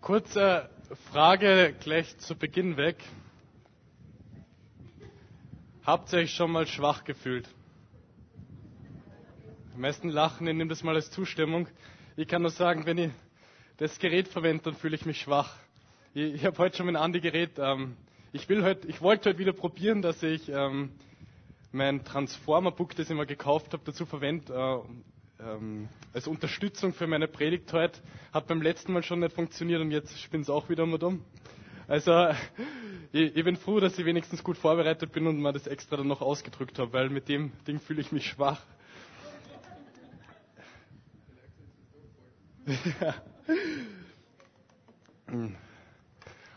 Kurze Frage gleich zu Beginn weg. Habt ihr euch schon mal schwach gefühlt? Am meisten lachen, ich nehme das mal als Zustimmung. Ich kann nur sagen, wenn ich das Gerät verwende, dann fühle ich mich schwach. Ich, ich habe heute schon mit Andi geredet. Ähm, ich, ich wollte heute wieder probieren, dass ich ähm, mein Transformer-Book, das ich mir gekauft habe, dazu verwende, äh, ähm, als Unterstützung für meine Predigt heute. Hat beim letzten Mal schon nicht funktioniert und jetzt spinnt es auch wieder mal dumm. Also ich, ich, bin froh, dass ich wenigstens gut vorbereitet bin und mal das extra dann noch ausgedrückt habe, weil mit dem Ding fühle ich mich schwach.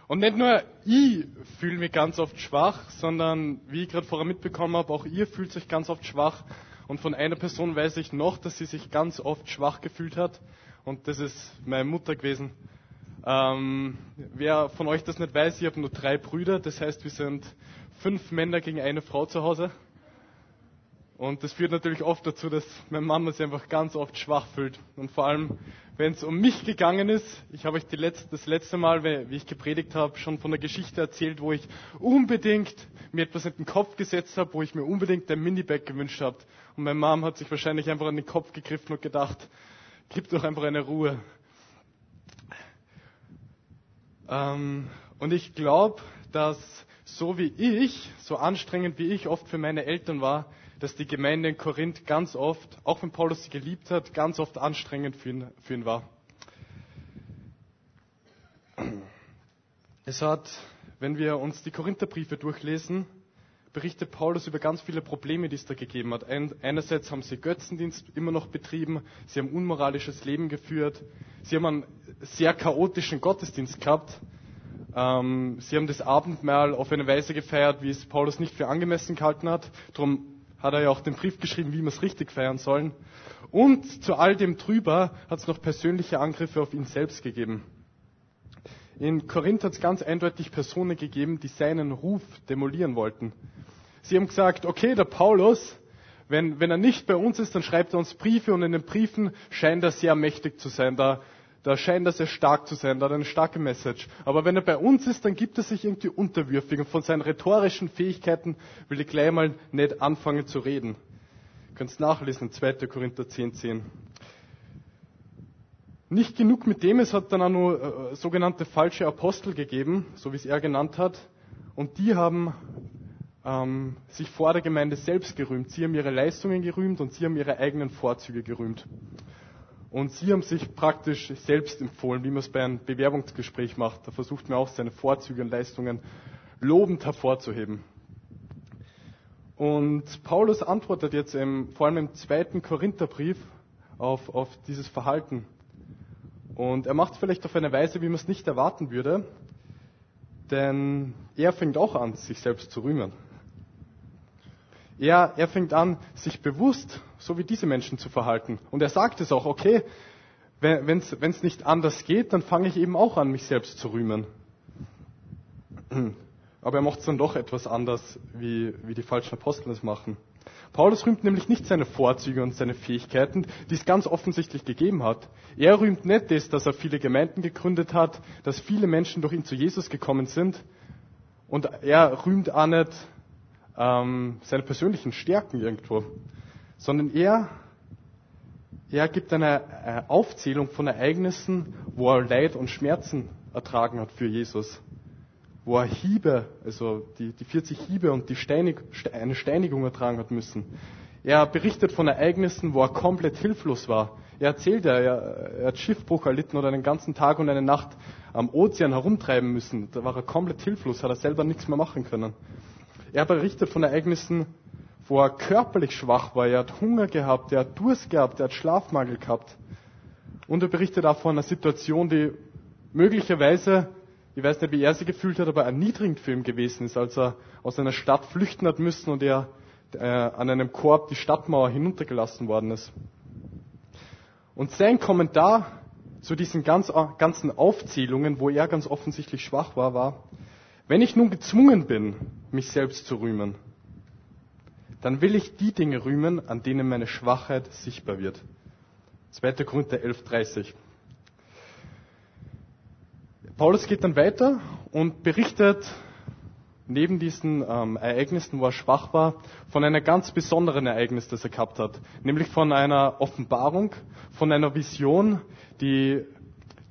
Und nicht nur ich fühle mich ganz oft schwach, sondern wie ich gerade vorher mitbekommen habe, auch ihr fühlt sich ganz oft schwach. Und von einer Person weiß ich noch, dass sie sich ganz oft schwach gefühlt hat. Und das ist meine Mutter gewesen. Ähm, wer von euch das nicht weiß, ich habe nur drei Brüder. Das heißt, wir sind fünf Männer gegen eine Frau zu Hause. Und das führt natürlich oft dazu, dass meine Mama sich einfach ganz oft schwach fühlt. Und vor allem, wenn es um mich gegangen ist, ich habe euch letzte, das letzte Mal, wie ich gepredigt habe, schon von der Geschichte erzählt, wo ich unbedingt mir etwas in den Kopf gesetzt habe, wo ich mir unbedingt ein Minibag gewünscht habe. Und meine Mom hat sich wahrscheinlich einfach an den Kopf gegriffen und gedacht, gib doch einfach eine Ruhe. Ähm, und ich glaube, dass so wie ich, so anstrengend wie ich oft für meine Eltern war, dass die Gemeinde in Korinth ganz oft, auch wenn Paulus sie geliebt hat, ganz oft anstrengend für ihn, für ihn war. Es hat, wenn wir uns die Korintherbriefe durchlesen, berichtet Paulus über ganz viele Probleme, die es da gegeben hat. einerseits haben sie Götzendienst immer noch betrieben, sie haben unmoralisches Leben geführt, sie haben einen sehr chaotischen Gottesdienst gehabt, ähm, sie haben das Abendmahl auf eine Weise gefeiert, wie es Paulus nicht für angemessen gehalten hat. Darum hat er ja auch den Brief geschrieben, wie wir es richtig feiern sollen. Und zu all dem drüber hat es noch persönliche Angriffe auf ihn selbst gegeben. In Korinth hat es ganz eindeutig Personen gegeben, die seinen Ruf demolieren wollten. Sie haben gesagt, okay, der Paulus, wenn, wenn er nicht bei uns ist, dann schreibt er uns Briefe und in den Briefen scheint er sehr mächtig zu sein. Da da scheint er sehr stark zu sein, da hat er eine starke Message. Aber wenn er bei uns ist, dann gibt er sich irgendwie unterwürfig und von seinen rhetorischen Fähigkeiten will ich gleich mal nicht anfangen zu reden. Ihr könnt es nachlesen, 2. Korinther 10, 10. Nicht genug mit dem, es hat dann auch nur äh, sogenannte falsche Apostel gegeben, so wie es er genannt hat. Und die haben ähm, sich vor der Gemeinde selbst gerühmt. Sie haben ihre Leistungen gerühmt und sie haben ihre eigenen Vorzüge gerühmt. Und sie haben sich praktisch selbst empfohlen, wie man es bei einem Bewerbungsgespräch macht. Da versucht man auch seine Vorzüge und Leistungen lobend hervorzuheben. Und Paulus antwortet jetzt im, vor allem im zweiten Korintherbrief auf, auf dieses Verhalten. Und er macht vielleicht auf eine Weise, wie man es nicht erwarten würde, denn er fängt auch an, sich selbst zu rühmen. Er, er fängt an, sich bewusst, so wie diese Menschen zu verhalten. Und er sagt es auch, okay, wenn es nicht anders geht, dann fange ich eben auch an, mich selbst zu rühmen. Aber er macht es dann doch etwas anders, wie, wie die falschen Apostel es machen. Paulus rühmt nämlich nicht seine Vorzüge und seine Fähigkeiten, die es ganz offensichtlich gegeben hat. Er rühmt nicht das, dass er viele Gemeinden gegründet hat, dass viele Menschen durch ihn zu Jesus gekommen sind. Und er rühmt auch nicht ähm, seine persönlichen Stärken irgendwo, sondern er, er gibt eine äh, Aufzählung von Ereignissen, wo er Leid und Schmerzen ertragen hat für Jesus. Wo er Hiebe, also die, die 40 Hiebe und die Steinig, eine Steinigung ertragen hat müssen. Er berichtet von Ereignissen, wo er komplett hilflos war. Er erzählt, er, er hat Schiffbruch erlitten oder einen ganzen Tag und eine Nacht am Ozean herumtreiben müssen. Da war er komplett hilflos, hat er selber nichts mehr machen können. Er berichtet von Ereignissen, wo er körperlich schwach war. Er hat Hunger gehabt, er hat Durst gehabt, er hat Schlafmangel gehabt. Und er berichtet auch von einer Situation, die möglicherweise, ich weiß nicht, wie er sie gefühlt hat, aber erniedrigend für ihn gewesen ist, als er aus einer Stadt flüchten hat müssen und er äh, an einem Korb die Stadtmauer hinuntergelassen worden ist. Und sein Kommentar zu diesen ganz, ganzen Aufzählungen, wo er ganz offensichtlich schwach war, war, wenn ich nun gezwungen bin, mich selbst zu rühmen, dann will ich die Dinge rühmen, an denen meine Schwachheit sichtbar wird. 2. Korinther 11,30. Paulus geht dann weiter und berichtet neben diesen ähm, Ereignissen, wo er schwach war, von einem ganz besonderen Ereignis, das er gehabt hat. Nämlich von einer Offenbarung, von einer Vision, die,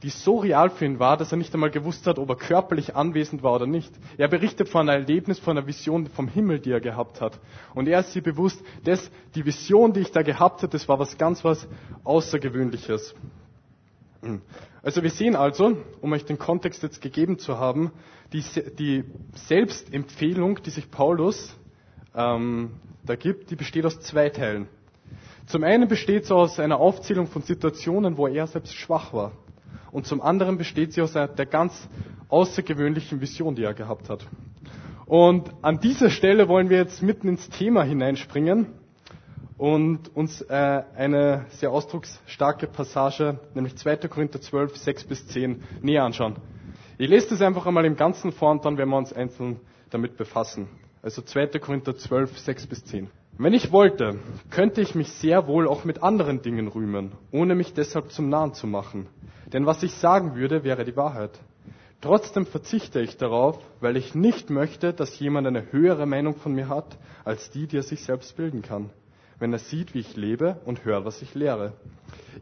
die so real für ihn war, dass er nicht einmal gewusst hat, ob er körperlich anwesend war oder nicht. Er berichtet von einem Erlebnis, von einer Vision vom Himmel, die er gehabt hat. Und er ist sich bewusst, dass die Vision, die ich da gehabt habe, das war was ganz was Außergewöhnliches. Also wir sehen also, um euch den Kontext jetzt gegeben zu haben, die, die Selbstempfehlung, die sich Paulus ähm, da gibt, die besteht aus zwei Teilen. Zum einen besteht sie aus einer Aufzählung von Situationen, wo er selbst schwach war. Und zum anderen besteht sie aus der ganz außergewöhnlichen Vision, die er gehabt hat. Und an dieser Stelle wollen wir jetzt mitten ins Thema hineinspringen und uns äh, eine sehr ausdrucksstarke Passage, nämlich 2. Korinther 12, 6 bis 10, näher anschauen. Ich lese das einfach einmal im Ganzen vor und dann werden wir uns einzeln damit befassen. Also 2. Korinther 12, 6 bis 10. Wenn ich wollte, könnte ich mich sehr wohl auch mit anderen Dingen rühmen, ohne mich deshalb zum Nahen zu machen. Denn was ich sagen würde, wäre die Wahrheit. Trotzdem verzichte ich darauf, weil ich nicht möchte, dass jemand eine höhere Meinung von mir hat, als die, die er sich selbst bilden kann wenn er sieht, wie ich lebe und hört, was ich lehre.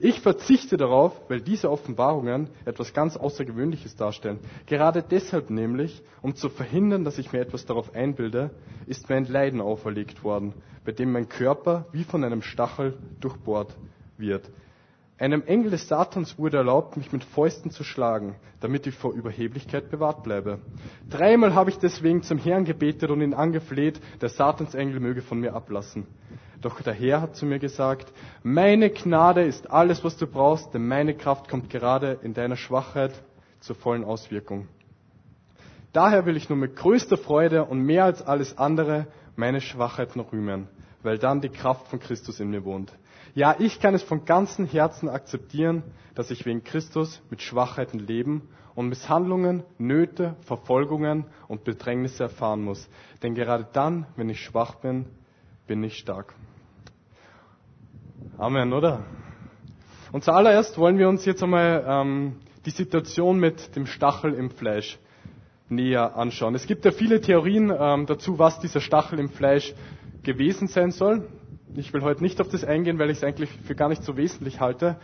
Ich verzichte darauf, weil diese Offenbarungen etwas ganz Außergewöhnliches darstellen. Gerade deshalb nämlich, um zu verhindern, dass ich mir etwas darauf einbilde, ist mir ein Leiden auferlegt worden, bei dem mein Körper wie von einem Stachel durchbohrt wird. Einem Engel des Satans wurde erlaubt, mich mit Fäusten zu schlagen, damit ich vor Überheblichkeit bewahrt bleibe. Dreimal habe ich deswegen zum Herrn gebetet und ihn angefleht, der Satansengel möge von mir ablassen. Doch der Herr hat zu mir gesagt, meine Gnade ist alles, was du brauchst, denn meine Kraft kommt gerade in deiner Schwachheit zur vollen Auswirkung. Daher will ich nur mit größter Freude und mehr als alles andere meine Schwachheiten rühmen, weil dann die Kraft von Christus in mir wohnt. Ja, ich kann es von ganzem Herzen akzeptieren, dass ich wegen Christus mit Schwachheiten leben und Misshandlungen, Nöte, Verfolgungen und Bedrängnisse erfahren muss. Denn gerade dann, wenn ich schwach bin, bin ich stark. Amen, oder? Und zuallererst wollen wir uns jetzt einmal ähm, die Situation mit dem Stachel im Fleisch näher anschauen. Es gibt ja viele Theorien ähm, dazu, was dieser Stachel im Fleisch gewesen sein soll. Ich will heute nicht auf das eingehen, weil ich es eigentlich für gar nicht so wesentlich halte.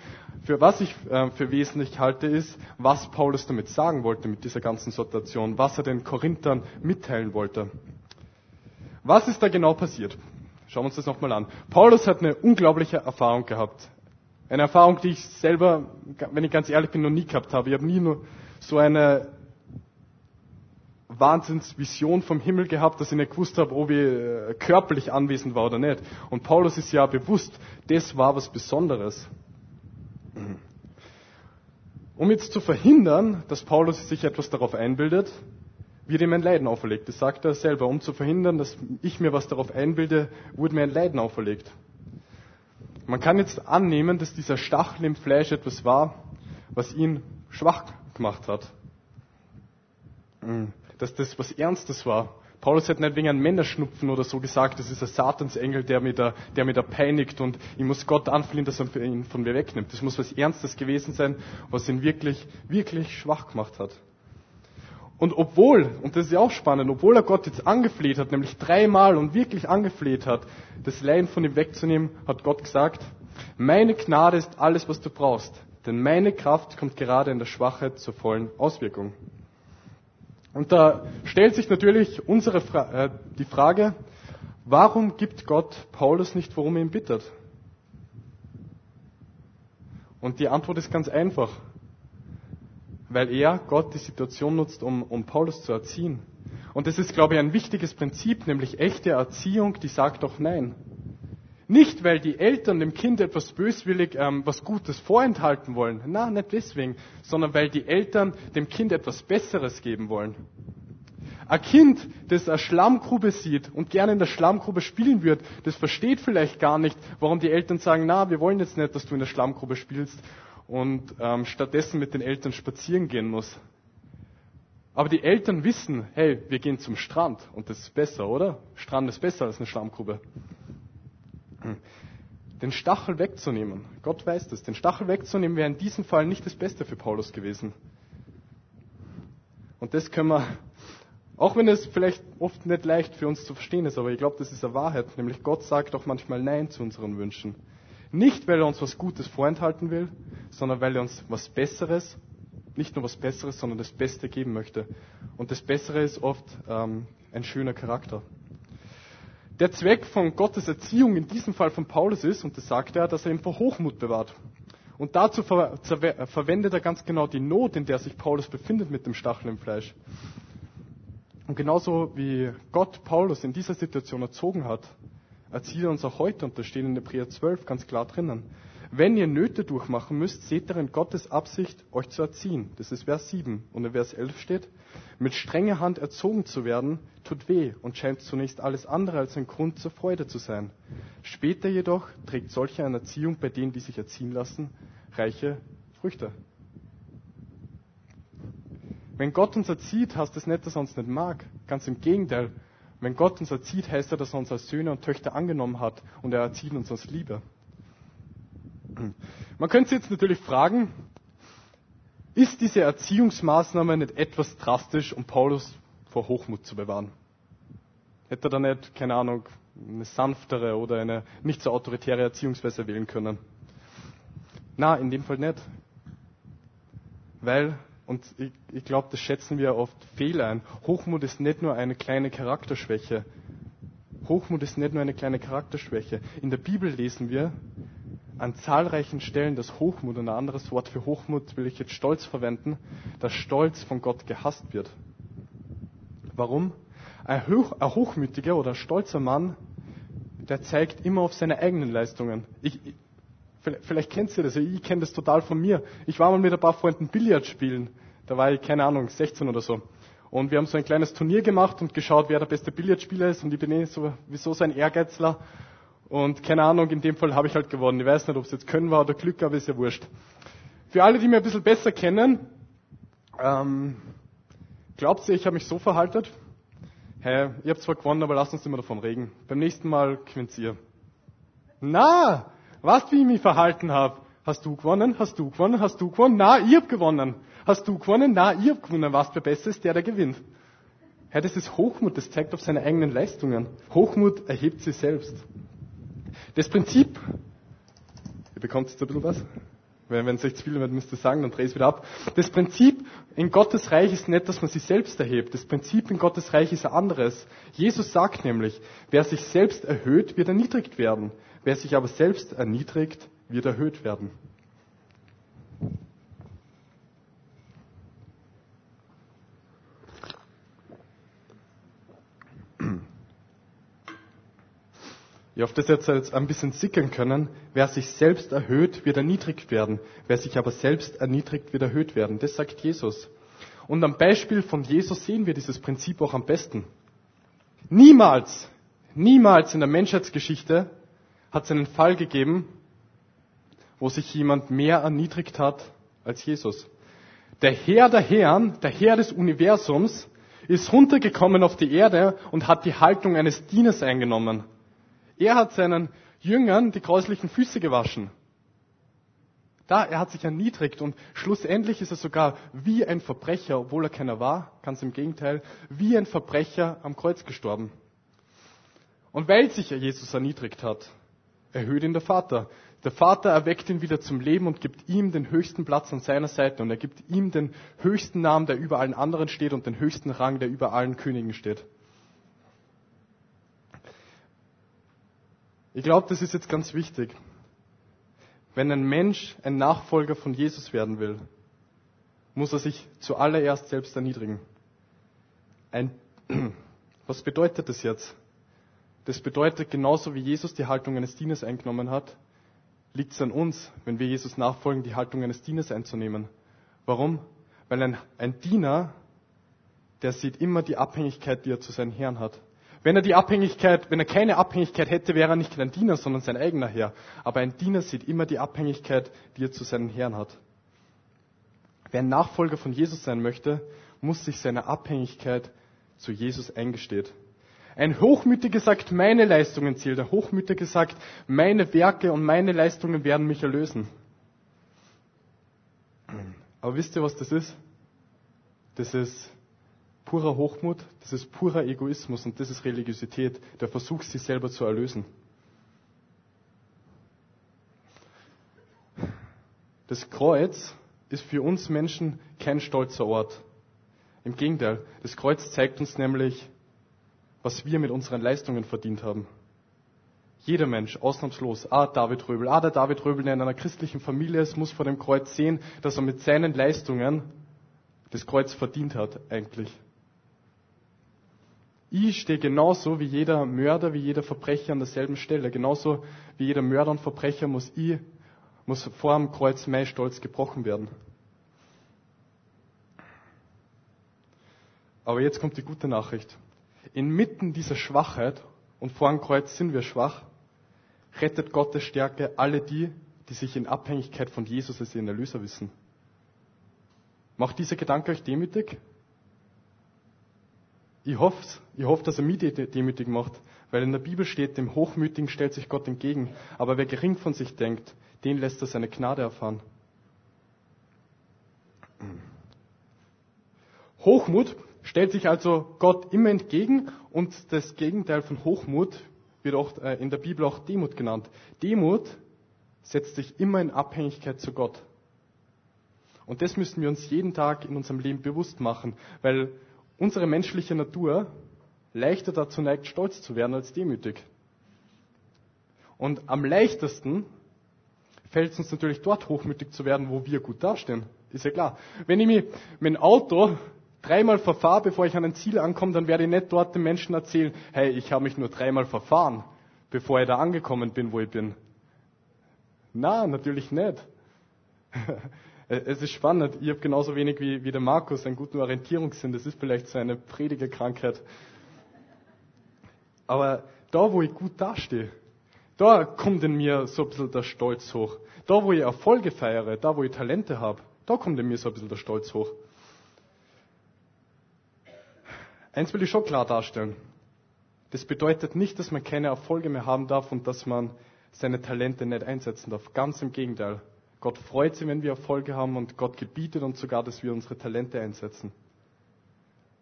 Für was ich äh, für wesentlich halte, ist, was Paulus damit sagen wollte mit dieser ganzen Situation, was er den Korinthern mitteilen wollte. Was ist da genau passiert? Schauen wir uns das nochmal an. Paulus hat eine unglaubliche Erfahrung gehabt. Eine Erfahrung, die ich selber, wenn ich ganz ehrlich bin, noch nie gehabt habe. Ich habe nie nur so eine Wahnsinnsvision vom Himmel gehabt, dass ich nicht gewusst habe, ob ich äh, körperlich anwesend war oder nicht. Und Paulus ist ja bewusst, das war was Besonderes. Um jetzt zu verhindern, dass Paulus sich etwas darauf einbildet, wird ihm ein Leiden auferlegt. Das sagt er selber. Um zu verhindern, dass ich mir was darauf einbilde, wurde mir ein Leiden auferlegt. Man kann jetzt annehmen, dass dieser Stachel im Fleisch etwas war, was ihn schwach gemacht hat. Dass das was Ernstes war. Paulus hat nicht wegen einem Männerschnupfen oder so gesagt, das ist ein Satansengel, der mir da, der mir da peinigt und ich muss Gott anflehen, dass er ihn von mir wegnimmt. Das muss was Ernstes gewesen sein, was ihn wirklich, wirklich schwach gemacht hat. Und obwohl, und das ist ja auch spannend, obwohl er Gott jetzt angefleht hat, nämlich dreimal und wirklich angefleht hat, das Leiden von ihm wegzunehmen, hat Gott gesagt, meine Gnade ist alles, was du brauchst, denn meine Kraft kommt gerade in der Schwachheit zur vollen Auswirkung. Und da stellt sich natürlich unsere Fra äh, die Frage, warum gibt Gott Paulus nicht, worum er ihn bittet? Und die Antwort ist ganz einfach weil er, Gott, die Situation nutzt, um, um Paulus zu erziehen. Und das ist, glaube ich, ein wichtiges Prinzip, nämlich echte Erziehung, die sagt doch Nein. Nicht, weil die Eltern dem Kind etwas böswillig, ähm, was Gutes vorenthalten wollen. Na, nicht deswegen, sondern weil die Eltern dem Kind etwas Besseres geben wollen. Ein Kind, das eine Schlammgrube sieht und gerne in der Schlammgrube spielen wird, das versteht vielleicht gar nicht, warum die Eltern sagen, na, wir wollen jetzt nicht, dass du in der Schlammgrube spielst und ähm, stattdessen mit den Eltern spazieren gehen muss. Aber die Eltern wissen, hey, wir gehen zum Strand und das ist besser, oder? Strand ist besser als eine Schlammgrube. Hm. Den Stachel wegzunehmen, Gott weiß das, den Stachel wegzunehmen wäre in diesem Fall nicht das Beste für Paulus gewesen. Und das können wir, auch wenn es vielleicht oft nicht leicht für uns zu verstehen ist, aber ich glaube, das ist eine Wahrheit. Nämlich Gott sagt auch manchmal Nein zu unseren Wünschen. Nicht, weil er uns was Gutes vorenthalten will, sondern weil er uns was Besseres, nicht nur was Besseres, sondern das Beste geben möchte. Und das Bessere ist oft ähm, ein schöner Charakter. Der Zweck von Gottes Erziehung in diesem Fall von Paulus ist, und das sagt er, dass er ihn vor Hochmut bewahrt. Und dazu ver verwendet er ganz genau die Not, in der sich Paulus befindet mit dem Stachel im Fleisch. Und genauso wie Gott Paulus in dieser Situation erzogen hat, erzieht er uns auch heute, und das steht in Hebräer 12 ganz klar drinnen. Wenn ihr Nöte durchmachen müsst, seht darin Gottes Absicht, euch zu erziehen. Das ist Vers 7. Und in Vers 11 steht, mit strenger Hand erzogen zu werden, tut weh und scheint zunächst alles andere als ein Grund zur Freude zu sein. Später jedoch trägt solche eine Erziehung bei denen, die sich erziehen lassen, reiche Früchte. Wenn Gott uns erzieht, heißt das nicht, dass er uns nicht mag. Ganz im Gegenteil. Wenn Gott uns erzieht, heißt er, dass er uns als Söhne und Töchter angenommen hat und er erzieht uns aus Liebe. Man könnte sich jetzt natürlich fragen, ist diese Erziehungsmaßnahme nicht etwas drastisch, um Paulus vor Hochmut zu bewahren? Hätte er da nicht, keine Ahnung, eine sanftere oder eine nicht so autoritäre Erziehungsweise wählen können? Na, in dem Fall nicht. Weil, und ich, ich glaube, das schätzen wir oft fehl ein, Hochmut ist nicht nur eine kleine Charakterschwäche. Hochmut ist nicht nur eine kleine Charakterschwäche. In der Bibel lesen wir, an zahlreichen Stellen dass Hochmut, und ein anderes Wort für Hochmut will ich jetzt Stolz verwenden, dass Stolz von Gott gehasst wird. Warum? Ein, hoch, ein hochmütiger oder stolzer Mann, der zeigt immer auf seine eigenen Leistungen. Ich, vielleicht, vielleicht kennt ihr das, ich kenne das total von mir. Ich war mal mit ein paar Freunden Billard spielen. Da war ich, keine Ahnung, 16 oder so. Und wir haben so ein kleines Turnier gemacht und geschaut, wer der beste Billardspieler ist. Und ich bin eh sowieso so ein Ehrgeizler. Und keine Ahnung, in dem Fall habe ich halt gewonnen. Ich weiß nicht, ob es jetzt Können war oder Glück, aber ist ja wurscht. Für alle, die mich ein bisschen besser kennen, ähm, glaubt ihr, ich habe mich so verhalten? Hey, ihr habt zwar gewonnen, aber lasst uns immer davon reden. Beim nächsten Mal gewinnt ihr. Na, weißt wie ich mich verhalten habe? Hast du gewonnen? Hast du gewonnen? Hast du gewonnen? Na, ich hab gewonnen. Hast du gewonnen? Na, ich hab gewonnen. Was wer besser ist, der, der gewinnt. Hey, das ist Hochmut, das zeigt auf seine eigenen Leistungen. Hochmut erhebt sich selbst. Das Prinzip, ihr bekommt jetzt ein bisschen was, wenn es euch zu viel wird, müsst ihr sagen, dann dreh es wieder ab. Das Prinzip in Gottes Reich ist nicht, dass man sich selbst erhebt. Das Prinzip in Gottes Reich ist ein anderes. Jesus sagt nämlich, wer sich selbst erhöht, wird erniedrigt werden. Wer sich aber selbst erniedrigt, wird erhöht werden. Ihr auf das jetzt ein bisschen sickern können. Wer sich selbst erhöht, wird erniedrigt werden. Wer sich aber selbst erniedrigt, wird erhöht werden. Das sagt Jesus. Und am Beispiel von Jesus sehen wir dieses Prinzip auch am besten. Niemals, niemals in der Menschheitsgeschichte hat es einen Fall gegeben, wo sich jemand mehr erniedrigt hat als Jesus. Der Herr der Herren, der Herr des Universums, ist runtergekommen auf die Erde und hat die Haltung eines Dieners eingenommen. Er hat seinen Jüngern die gräuslichen Füße gewaschen. Da, er hat sich erniedrigt und schlussendlich ist er sogar wie ein Verbrecher, obwohl er keiner war, ganz im Gegenteil, wie ein Verbrecher am Kreuz gestorben. Und weil sich Jesus erniedrigt hat, erhöht ihn der Vater. Der Vater erweckt ihn wieder zum Leben und gibt ihm den höchsten Platz an seiner Seite und er gibt ihm den höchsten Namen, der über allen anderen steht und den höchsten Rang, der über allen Königen steht. Ich glaube, das ist jetzt ganz wichtig. Wenn ein Mensch ein Nachfolger von Jesus werden will, muss er sich zuallererst selbst erniedrigen. Ein, was bedeutet das jetzt? Das bedeutet, genauso wie Jesus die Haltung eines Dieners eingenommen hat, liegt es an uns, wenn wir Jesus nachfolgen, die Haltung eines Dieners einzunehmen. Warum? Weil ein, ein Diener, der sieht immer die Abhängigkeit, die er zu seinem Herrn hat. Wenn er die Abhängigkeit, wenn er keine Abhängigkeit hätte, wäre er nicht ein Diener, sondern sein eigener Herr. Aber ein Diener sieht immer die Abhängigkeit, die er zu seinem Herrn hat. Wer ein Nachfolger von Jesus sein möchte, muss sich seine Abhängigkeit zu Jesus eingestehen. Ein Hochmütiger sagt, meine Leistungen zählen. Der Hochmütige sagt, meine Werke und meine Leistungen werden mich erlösen. Aber wisst ihr, was das ist? Das ist purer Hochmut, das ist purer Egoismus und das ist Religiosität, der Versuch, sich selber zu erlösen. Das Kreuz ist für uns Menschen kein stolzer Ort. Im Gegenteil, das Kreuz zeigt uns nämlich, was wir mit unseren Leistungen verdient haben. Jeder Mensch, ausnahmslos, ah, David Röbel, ah, der David Röbel, der in einer christlichen Familie ist, muss vor dem Kreuz sehen, dass er mit seinen Leistungen das Kreuz verdient hat, eigentlich. Ich stehe genauso wie jeder Mörder, wie jeder Verbrecher an derselben Stelle. Genauso wie jeder Mörder und Verbrecher muss ich, muss vor dem Kreuz mein Stolz gebrochen werden. Aber jetzt kommt die gute Nachricht. Inmitten dieser Schwachheit, und vor dem Kreuz sind wir schwach, rettet Gottes Stärke alle die, die sich in Abhängigkeit von Jesus als ihren Erlöser wissen. Macht dieser Gedanke euch demütig? Ich hoffe, ich hoffe, dass er mich demütig macht, weil in der Bibel steht, dem Hochmütigen stellt sich Gott entgegen, aber wer gering von sich denkt, den lässt er seine Gnade erfahren. Hochmut stellt sich also Gott immer entgegen und das Gegenteil von Hochmut wird auch äh, in der Bibel auch Demut genannt. Demut setzt sich immer in Abhängigkeit zu Gott. Und das müssen wir uns jeden Tag in unserem Leben bewusst machen, weil unsere menschliche Natur leichter dazu neigt, stolz zu werden als demütig. Und am leichtesten fällt es uns natürlich dort hochmütig zu werden, wo wir gut dastehen. Ist ja klar. Wenn ich mit dem Auto dreimal verfahre, bevor ich an ein Ziel ankomme, dann werde ich nicht dort den Menschen erzählen, hey, ich habe mich nur dreimal verfahren, bevor ich da angekommen bin, wo ich bin. Na, natürlich nicht. Es ist spannend. Ich habe genauso wenig wie, wie der Markus einen guten Orientierungssinn. Das ist vielleicht so eine Predigerkrankheit. Aber da, wo ich gut dastehe, da kommt in mir so ein bisschen der Stolz hoch. Da, wo ich Erfolge feiere, da, wo ich Talente habe, da kommt in mir so ein bisschen der Stolz hoch. Eins will ich schon klar darstellen. Das bedeutet nicht, dass man keine Erfolge mehr haben darf und dass man seine Talente nicht einsetzen darf. Ganz im Gegenteil. Gott freut sich, wenn wir Erfolge haben und Gott gebietet uns sogar, dass wir unsere Talente einsetzen.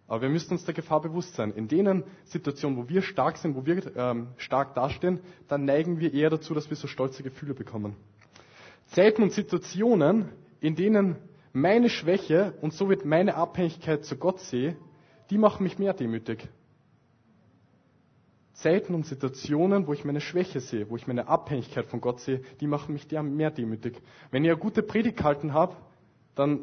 Aber wir müssen uns der Gefahr bewusst sein. In denen Situationen, wo wir stark sind, wo wir ähm, stark dastehen, dann neigen wir eher dazu, dass wir so stolze Gefühle bekommen. Zeiten und Situationen, in denen meine Schwäche und somit meine Abhängigkeit zu Gott sehe, die machen mich mehr demütig. Zeiten und Situationen, wo ich meine Schwäche sehe, wo ich meine Abhängigkeit von Gott sehe, die machen mich mehr demütig. Wenn ich eine gute Predigt gehalten habe, dann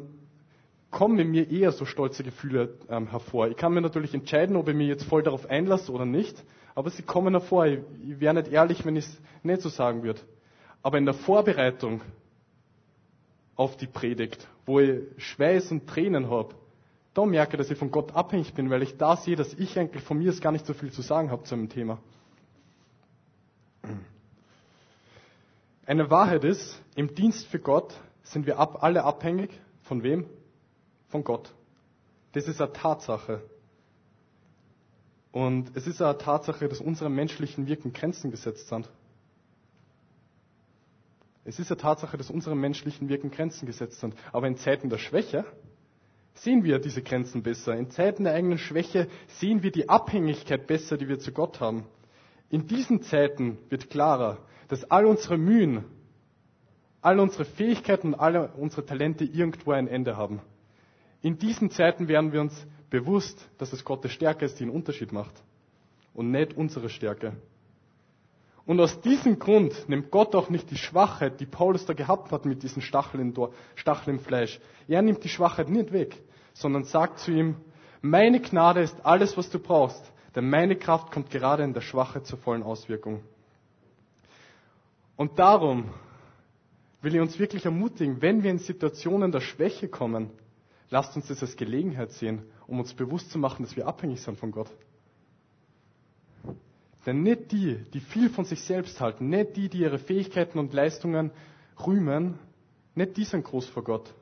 kommen in mir eher so stolze Gefühle ähm, hervor. Ich kann mir natürlich entscheiden, ob ich mich jetzt voll darauf einlasse oder nicht, aber sie kommen hervor. Ich, ich wäre nicht ehrlich, wenn ich es nicht so sagen würde. Aber in der Vorbereitung auf die Predigt, wo ich Schweiß und Tränen habe, da merke, dass ich von Gott abhängig bin, weil ich da sehe, dass ich eigentlich von mir es gar nicht so viel zu sagen habe zu einem Thema. Eine Wahrheit ist, im Dienst für Gott sind wir ab, alle abhängig. Von wem? Von Gott. Das ist eine Tatsache. Und es ist eine Tatsache, dass unserem menschlichen Wirken Grenzen gesetzt sind. Es ist eine Tatsache, dass unserem menschlichen Wirken Grenzen gesetzt sind. Aber in Zeiten der Schwäche sehen wir diese Grenzen besser. In Zeiten der eigenen Schwäche sehen wir die Abhängigkeit besser, die wir zu Gott haben. In diesen Zeiten wird klarer, dass all unsere Mühen, all unsere Fähigkeiten und alle unsere Talente irgendwo ein Ende haben. In diesen Zeiten werden wir uns bewusst, dass es Gottes Stärke ist, die einen Unterschied macht und nicht unsere Stärke. Und aus diesem Grund nimmt Gott auch nicht die Schwachheit, die Paulus da gehabt hat mit diesen Stacheln, Stacheln im Fleisch. Er nimmt die Schwachheit nicht weg, sondern sagt zu ihm, meine Gnade ist alles, was du brauchst, denn meine Kraft kommt gerade in der Schwache zur vollen Auswirkung. Und darum will ich uns wirklich ermutigen, wenn wir in Situationen der Schwäche kommen, lasst uns das als Gelegenheit sehen, um uns bewusst zu machen, dass wir abhängig sind von Gott. Denn nicht die, die viel von sich selbst halten, nicht die, die ihre Fähigkeiten und Leistungen rühmen, nicht die sind groß vor Gott.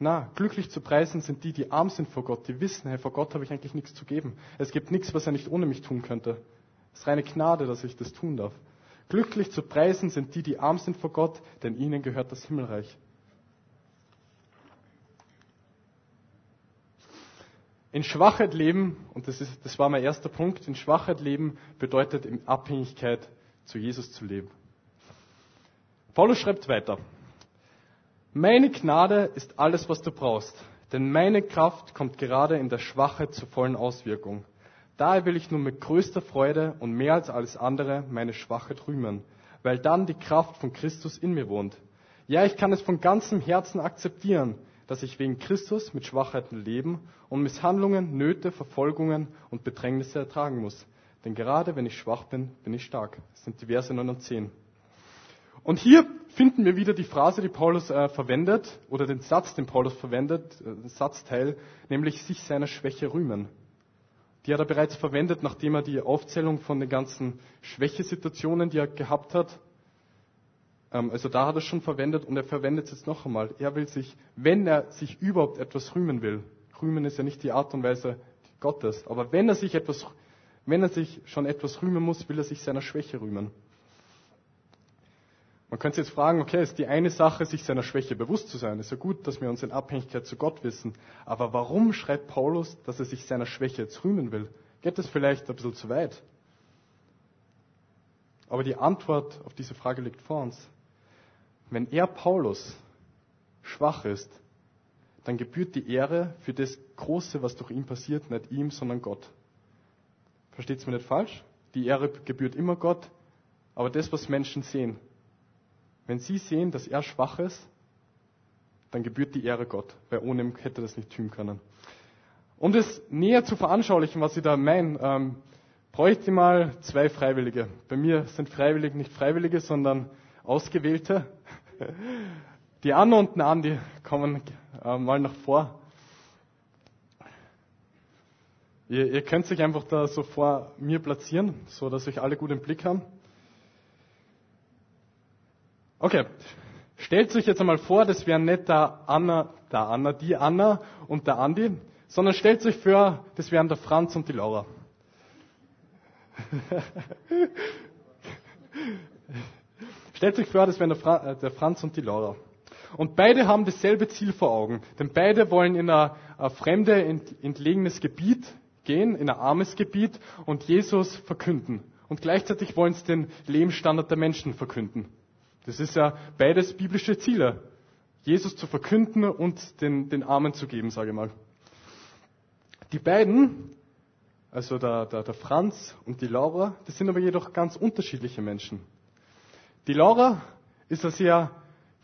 Na, glücklich zu preisen sind die, die arm sind vor Gott, die wissen, hey, vor Gott habe ich eigentlich nichts zu geben. Es gibt nichts, was er nicht ohne mich tun könnte. Es ist reine Gnade, dass ich das tun darf. Glücklich zu preisen sind die, die arm sind vor Gott, denn ihnen gehört das Himmelreich. In Schwachheit leben, und das, ist, das war mein erster Punkt, in Schwachheit leben bedeutet in Abhängigkeit zu Jesus zu leben. Paulus schreibt weiter. Meine Gnade ist alles, was du brauchst, denn meine Kraft kommt gerade in der Schwachheit zur vollen Auswirkung. Daher will ich nun mit größter Freude und mehr als alles andere meine Schwachheit rühmen, weil dann die Kraft von Christus in mir wohnt. Ja, ich kann es von ganzem Herzen akzeptieren, dass ich wegen Christus mit Schwachheiten leben und Misshandlungen, Nöte, Verfolgungen und Bedrängnisse ertragen muss. Denn gerade wenn ich schwach bin, bin ich stark. Das sind die Verse 9 und 10. Und hier finden wir wieder die Phrase, die Paulus äh, verwendet, oder den Satz, den Paulus verwendet, äh, den Satzteil, nämlich sich seiner Schwäche rühmen. Die hat er bereits verwendet, nachdem er die Aufzählung von den ganzen Schwächesituationen, die er gehabt hat, also da hat er schon verwendet und er verwendet es jetzt noch einmal. Er will sich, wenn er sich überhaupt etwas rühmen will, rühmen ist ja nicht die Art und Weise Gottes, aber wenn er sich etwas, wenn er sich schon etwas rühmen muss, will er sich seiner Schwäche rühmen. Man könnte jetzt fragen, okay, ist die eine Sache, sich seiner Schwäche bewusst zu sein. Ist ja gut, dass wir uns in Abhängigkeit zu Gott wissen. Aber warum schreibt Paulus, dass er sich seiner Schwäche jetzt rühmen will? Geht das vielleicht ein bisschen zu weit? Aber die Antwort auf diese Frage liegt vor uns. Wenn er, Paulus, schwach ist, dann gebührt die Ehre für das Große, was durch ihn passiert, nicht ihm, sondern Gott. Versteht es mir nicht falsch? Die Ehre gebührt immer Gott, aber das, was Menschen sehen, wenn sie sehen, dass er schwach ist, dann gebührt die Ehre Gott, weil ohne ihn hätte das nicht tun können. Um das näher zu veranschaulichen, was ich da meine, ähm, bräuchte ich mal zwei Freiwillige. Bei mir sind Freiwillige nicht Freiwillige, sondern Ausgewählte. Die Anna und der Andi kommen äh, mal nach vor. Ihr, ihr könnt sich einfach da so vor mir platzieren, so dass euch alle gut im Blick haben. Okay, stellt euch jetzt einmal vor, das wären nicht der Anna, der Anna, die Anna und der Andi, sondern stellt euch vor, das wären der Franz und die Laura. stellt euch vor, das wären der, äh, der, Franz und die Laura. Und beide haben dasselbe Ziel vor Augen, denn beide wollen in ein, ein fremde, entlegenes Gebiet gehen, in ein armes Gebiet und Jesus verkünden. Und gleichzeitig wollen sie den Lebensstandard der Menschen verkünden. Das ist ja beides biblische Ziele. Jesus zu verkünden und den, den Armen zu geben, sage ich mal. Die beiden, also der, der, der Franz und die Laura, das sind aber jedoch ganz unterschiedliche Menschen. Die Laura ist eine sehr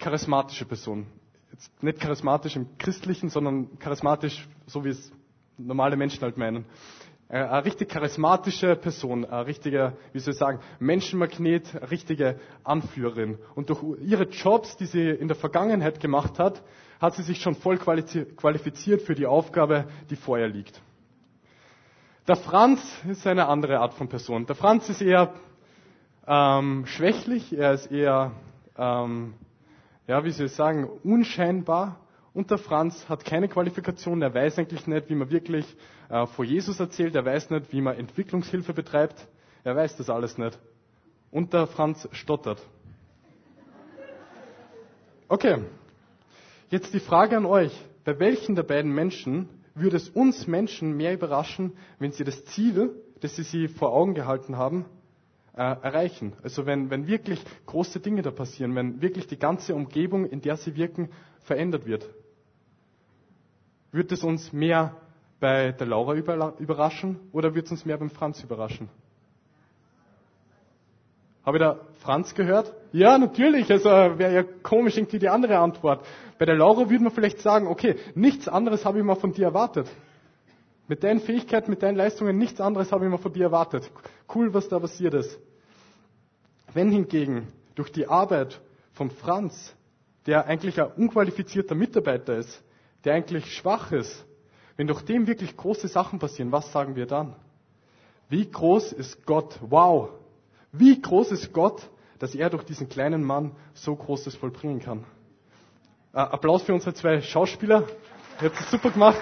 charismatische Person. Jetzt nicht charismatisch im Christlichen, sondern charismatisch, so wie es normale Menschen halt meinen. Äh, eine richtig charismatische Person, eine richtige, wie soll ich sagen, Menschenmagnet, eine richtige Anführerin. Und durch ihre Jobs, die sie in der Vergangenheit gemacht hat, hat sie sich schon voll qualifiziert für die Aufgabe, die vor ihr liegt. Der Franz ist eine andere Art von Person. Der Franz ist eher ähm, schwächlich, er ist eher, ähm, ja, wie soll ich sagen, unscheinbar und der Franz hat keine Qualifikation, er weiß eigentlich nicht, wie man wirklich äh, vor Jesus erzählt, er weiß nicht, wie man Entwicklungshilfe betreibt, er weiß das alles nicht. Und der Franz stottert. Okay, jetzt die Frage an euch. Bei welchen der beiden Menschen würde es uns Menschen mehr überraschen, wenn sie das Ziel, das sie sich vor Augen gehalten haben, äh, erreichen? Also wenn, wenn wirklich große Dinge da passieren, wenn wirklich die ganze Umgebung, in der sie wirken, verändert wird. Wird es uns mehr bei der Laura überraschen oder wird es uns mehr beim Franz überraschen? Habe ich da Franz gehört? Ja, natürlich. Also wäre ja komisch irgendwie die andere Antwort. Bei der Laura würde man vielleicht sagen, okay, nichts anderes habe ich mal von dir erwartet. Mit deinen Fähigkeiten, mit deinen Leistungen, nichts anderes habe ich mal von dir erwartet. Cool, was da passiert ist. Wenn hingegen durch die Arbeit von Franz, der eigentlich ein unqualifizierter Mitarbeiter ist, der eigentlich schwach ist, wenn durch dem wirklich große Sachen passieren, was sagen wir dann? Wie groß ist Gott? Wow! Wie groß ist Gott, dass er durch diesen kleinen Mann so Großes vollbringen kann? Äh, Applaus für unsere zwei Schauspieler. Ihr habt es super gemacht.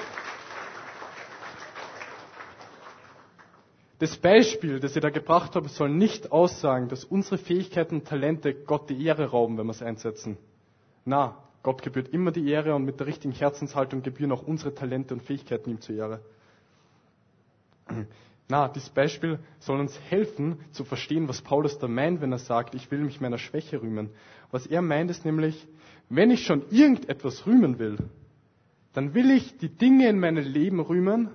Das Beispiel, das ich da gebracht habe, soll nicht aussagen, dass unsere Fähigkeiten und Talente Gott die Ehre rauben, wenn wir es einsetzen. Na, Gott gebührt immer die Ehre und mit der richtigen Herzenshaltung gebühren auch unsere Talente und Fähigkeiten ihm zur Ehre. Na, dieses Beispiel soll uns helfen zu verstehen, was Paulus da meint, wenn er sagt, ich will mich meiner Schwäche rühmen. Was er meint ist nämlich, wenn ich schon irgendetwas rühmen will, dann will ich die Dinge in meinem Leben rühmen,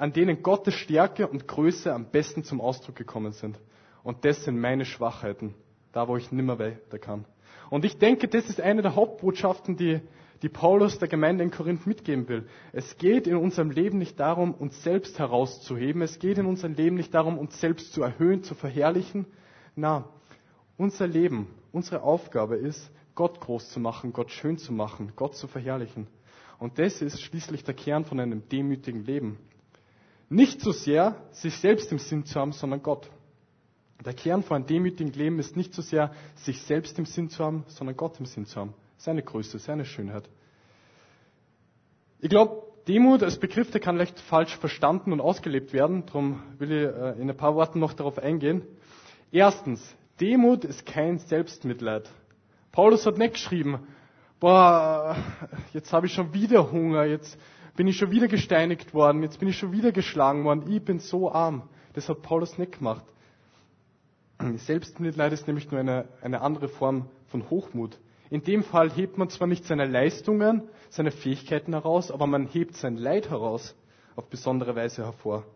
an denen Gottes Stärke und Größe am besten zum Ausdruck gekommen sind. Und das sind meine Schwachheiten, da wo ich nimmer weiter kann. Und ich denke, das ist eine der Hauptbotschaften, die, die Paulus der Gemeinde in Korinth mitgeben will. Es geht in unserem Leben nicht darum, uns selbst herauszuheben. Es geht in unserem Leben nicht darum, uns selbst zu erhöhen, zu verherrlichen. Na, unser Leben, unsere Aufgabe ist, Gott groß zu machen, Gott schön zu machen, Gott zu verherrlichen. Und das ist schließlich der Kern von einem demütigen Leben. Nicht so sehr sich selbst im Sinn zu haben, sondern Gott. Der Kern von einem demütigen Leben ist nicht so sehr, sich selbst im Sinn zu haben, sondern Gott im Sinn zu haben. Seine Größe, seine Schönheit. Ich glaube, Demut als Begriff, der kann leicht falsch verstanden und ausgelebt werden. Darum will ich äh, in ein paar Worten noch darauf eingehen. Erstens, Demut ist kein Selbstmitleid. Paulus hat nicht geschrieben, boah, jetzt habe ich schon wieder Hunger, jetzt bin ich schon wieder gesteinigt worden, jetzt bin ich schon wieder geschlagen worden, ich bin so arm. Das hat Paulus nicht gemacht. Selbstmitleid ist nämlich nur eine, eine andere Form von Hochmut. In dem Fall hebt man zwar nicht seine Leistungen, seine Fähigkeiten heraus, aber man hebt sein Leid heraus auf besondere Weise hervor.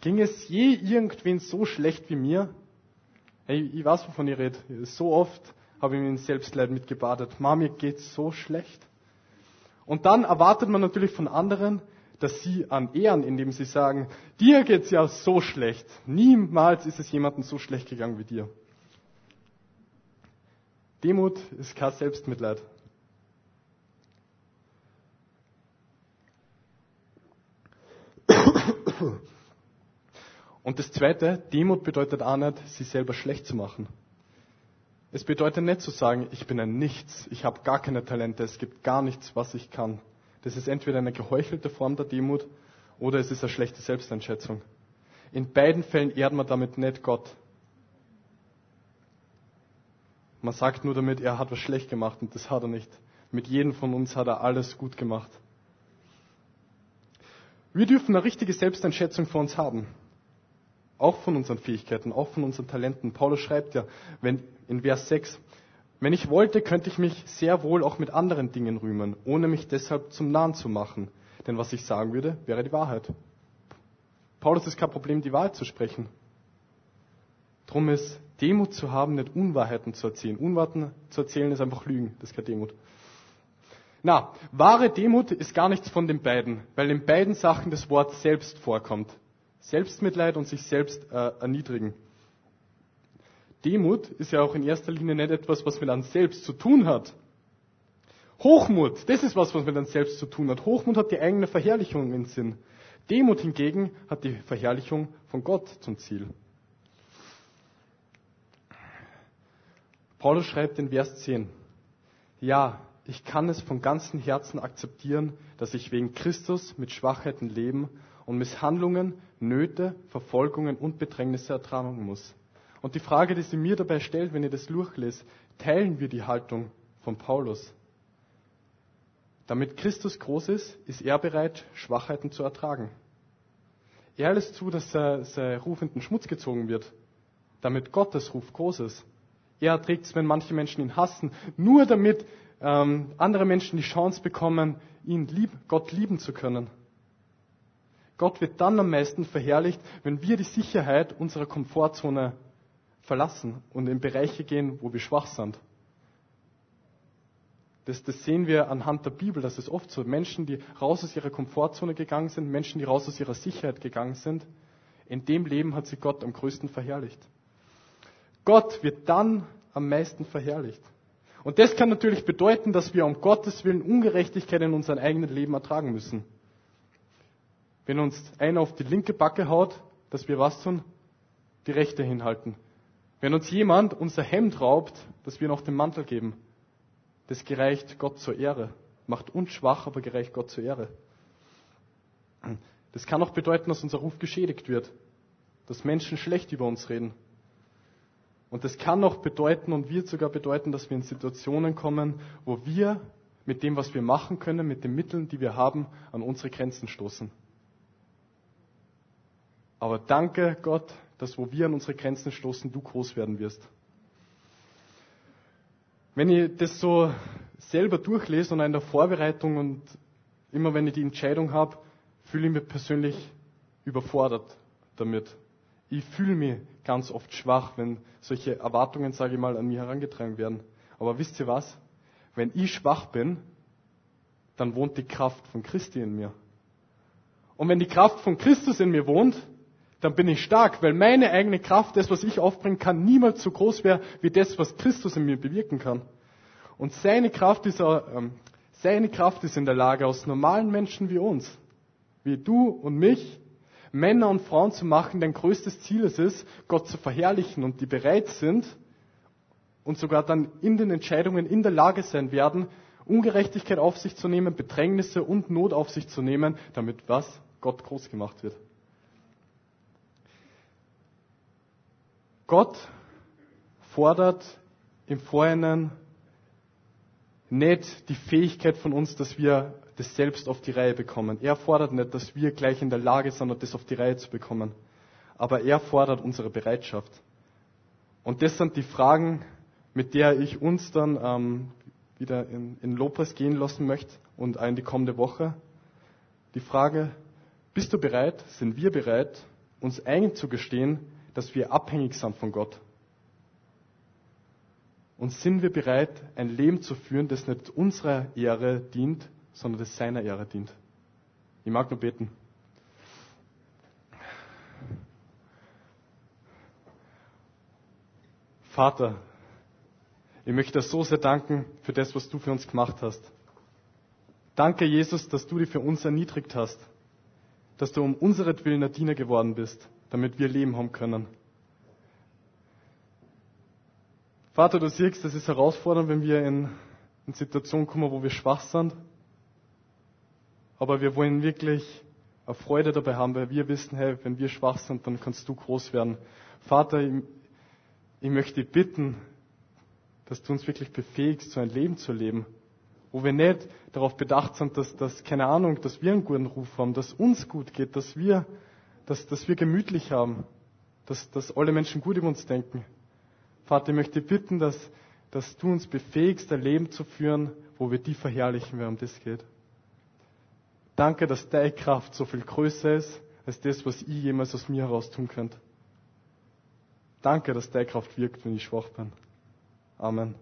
Ging es je irgendwen so schlecht wie mir? Hey, ich weiß, wovon ihr redet. So oft habe ich mich in Selbstleid mitgebadet. Mama, mir geht's so schlecht. Und dann erwartet man natürlich von anderen, dass sie an ehren, indem sie sagen, dir geht's ja so schlecht. Niemals ist es jemandem so schlecht gegangen wie dir. Demut ist kein Selbstmitleid. Und das Zweite, Demut bedeutet auch nicht, sich selber schlecht zu machen. Es bedeutet nicht zu sagen, ich bin ein Nichts, ich habe gar keine Talente, es gibt gar nichts, was ich kann. Das ist entweder eine geheuchelte Form der Demut oder es ist eine schlechte Selbsteinschätzung. In beiden Fällen ehrt man damit nicht Gott. Man sagt nur damit, er hat was schlecht gemacht und das hat er nicht. Mit jedem von uns hat er alles gut gemacht. Wir dürfen eine richtige Selbsteinschätzung für uns haben. Auch von unseren Fähigkeiten, auch von unseren Talenten. Paulus schreibt ja wenn, in Vers 6, wenn ich wollte, könnte ich mich sehr wohl auch mit anderen Dingen rühmen, ohne mich deshalb zum Nahen zu machen. Denn was ich sagen würde, wäre die Wahrheit. Paulus ist kein Problem, die Wahrheit zu sprechen. Drum ist Demut zu haben, nicht Unwahrheiten zu erzählen. Unwahrheiten zu erzählen ist einfach Lügen, das ist keine Demut. Na, wahre Demut ist gar nichts von den beiden, weil in beiden Sachen das Wort selbst vorkommt. Selbstmitleid und sich selbst äh, erniedrigen. Demut ist ja auch in erster Linie nicht etwas, was mit einem selbst zu tun hat. Hochmut, das ist was, was mit einem selbst zu tun hat. Hochmut hat die eigene Verherrlichung im Sinn. Demut hingegen hat die Verherrlichung von Gott zum Ziel. Paulus schreibt in Vers 10, ja, ich kann es von ganzem Herzen akzeptieren, dass ich wegen Christus mit Schwachheiten leben und Misshandlungen, Nöte, Verfolgungen und Bedrängnisse ertragen muss. Und die Frage, die sie mir dabei stellt, wenn ihr das durchlest, teilen wir die Haltung von Paulus? Damit Christus groß ist, ist er bereit, Schwachheiten zu ertragen. Er lässt zu, dass sein Ruf in den Schmutz gezogen wird, damit Gottes Ruf groß ist. Er trägt es, wenn manche Menschen ihn hassen, nur damit ähm, andere Menschen die Chance bekommen, ihn lieb, Gott lieben zu können. Gott wird dann am meisten verherrlicht, wenn wir die Sicherheit unserer Komfortzone verlassen und in Bereiche gehen, wo wir schwach sind. Das, das sehen wir anhand der Bibel, das ist oft so. Menschen, die raus aus ihrer Komfortzone gegangen sind, Menschen, die raus aus ihrer Sicherheit gegangen sind, in dem Leben hat sie Gott am größten verherrlicht. Gott wird dann am meisten verherrlicht. Und das kann natürlich bedeuten, dass wir um Gottes Willen Ungerechtigkeit in unserem eigenen Leben ertragen müssen. Wenn uns einer auf die linke Backe haut, dass wir was tun? Die rechte hinhalten. Wenn uns jemand unser Hemd raubt, dass wir noch den Mantel geben, das gereicht Gott zur Ehre. Macht uns schwach, aber gereicht Gott zur Ehre. Das kann auch bedeuten, dass unser Ruf geschädigt wird, dass Menschen schlecht über uns reden. Und das kann auch bedeuten und wird sogar bedeuten, dass wir in Situationen kommen, wo wir mit dem, was wir machen können, mit den Mitteln, die wir haben, an unsere Grenzen stoßen. Aber danke, Gott, dass wo wir an unsere Grenzen stoßen, du groß werden wirst. Wenn ich das so selber durchlese und in der Vorbereitung und immer wenn ich die Entscheidung habe, fühle ich mich persönlich überfordert damit. Ich fühle mich ganz oft schwach, wenn solche Erwartungen, sage ich mal, an mich herangetragen werden. Aber wisst ihr was? Wenn ich schwach bin, dann wohnt die Kraft von Christi in mir. Und wenn die Kraft von Christus in mir wohnt, dann bin ich stark, weil meine eigene Kraft, das, was ich aufbringen kann, niemals so groß wäre wie das, was Christus in mir bewirken kann. Und seine Kraft ist, ähm, seine Kraft ist in der Lage, aus normalen Menschen wie uns, wie du und mich, Männer und Frauen zu machen, deren größtes Ziel es ist, Gott zu verherrlichen und die bereit sind und sogar dann in den Entscheidungen in der Lage sein werden, Ungerechtigkeit auf sich zu nehmen, Bedrängnisse und Not auf sich zu nehmen, damit was? Gott groß gemacht wird. Gott fordert im Vorhinein nicht die Fähigkeit von uns, dass wir das selbst auf die Reihe bekommen. Er fordert nicht, dass wir gleich in der Lage sind, das auf die Reihe zu bekommen. Aber er fordert unsere Bereitschaft. Und das sind die Fragen, mit der ich uns dann ähm, wieder in, in Lobpreis gehen lassen möchte und auch in die kommende Woche. Die Frage, bist du bereit, sind wir bereit, uns einzugestehen, dass wir abhängig sind von Gott. Und sind wir bereit, ein Leben zu führen, das nicht unserer Ehre dient, sondern das seiner Ehre dient? Ich mag nur beten. Vater, ich möchte dir so sehr danken für das, was du für uns gemacht hast. Danke, Jesus, dass du dich für uns erniedrigt hast, dass du um unseretwillen ein Diener geworden bist damit wir Leben haben können. Vater, du siehst, das ist herausfordernd, wenn wir in, in Situationen kommen, wo wir schwach sind. Aber wir wollen wirklich eine Freude dabei haben, weil wir wissen, hey, wenn wir schwach sind, dann kannst du groß werden. Vater, ich, ich möchte dich bitten, dass du uns wirklich befähigst, so ein Leben zu leben, wo wir nicht darauf bedacht sind, dass, dass keine Ahnung, dass wir einen guten Ruf haben, dass uns gut geht, dass wir dass, dass wir gemütlich haben, dass, dass alle Menschen gut über uns denken. Vater, ich möchte bitten, dass, dass du uns befähigst, ein Leben zu führen, wo wir die verherrlichen, wer um das geht. Danke, dass deine Kraft so viel größer ist, als das, was ich jemals aus mir heraus tun könnte. Danke, dass deine Kraft wirkt, wenn ich schwach bin. Amen.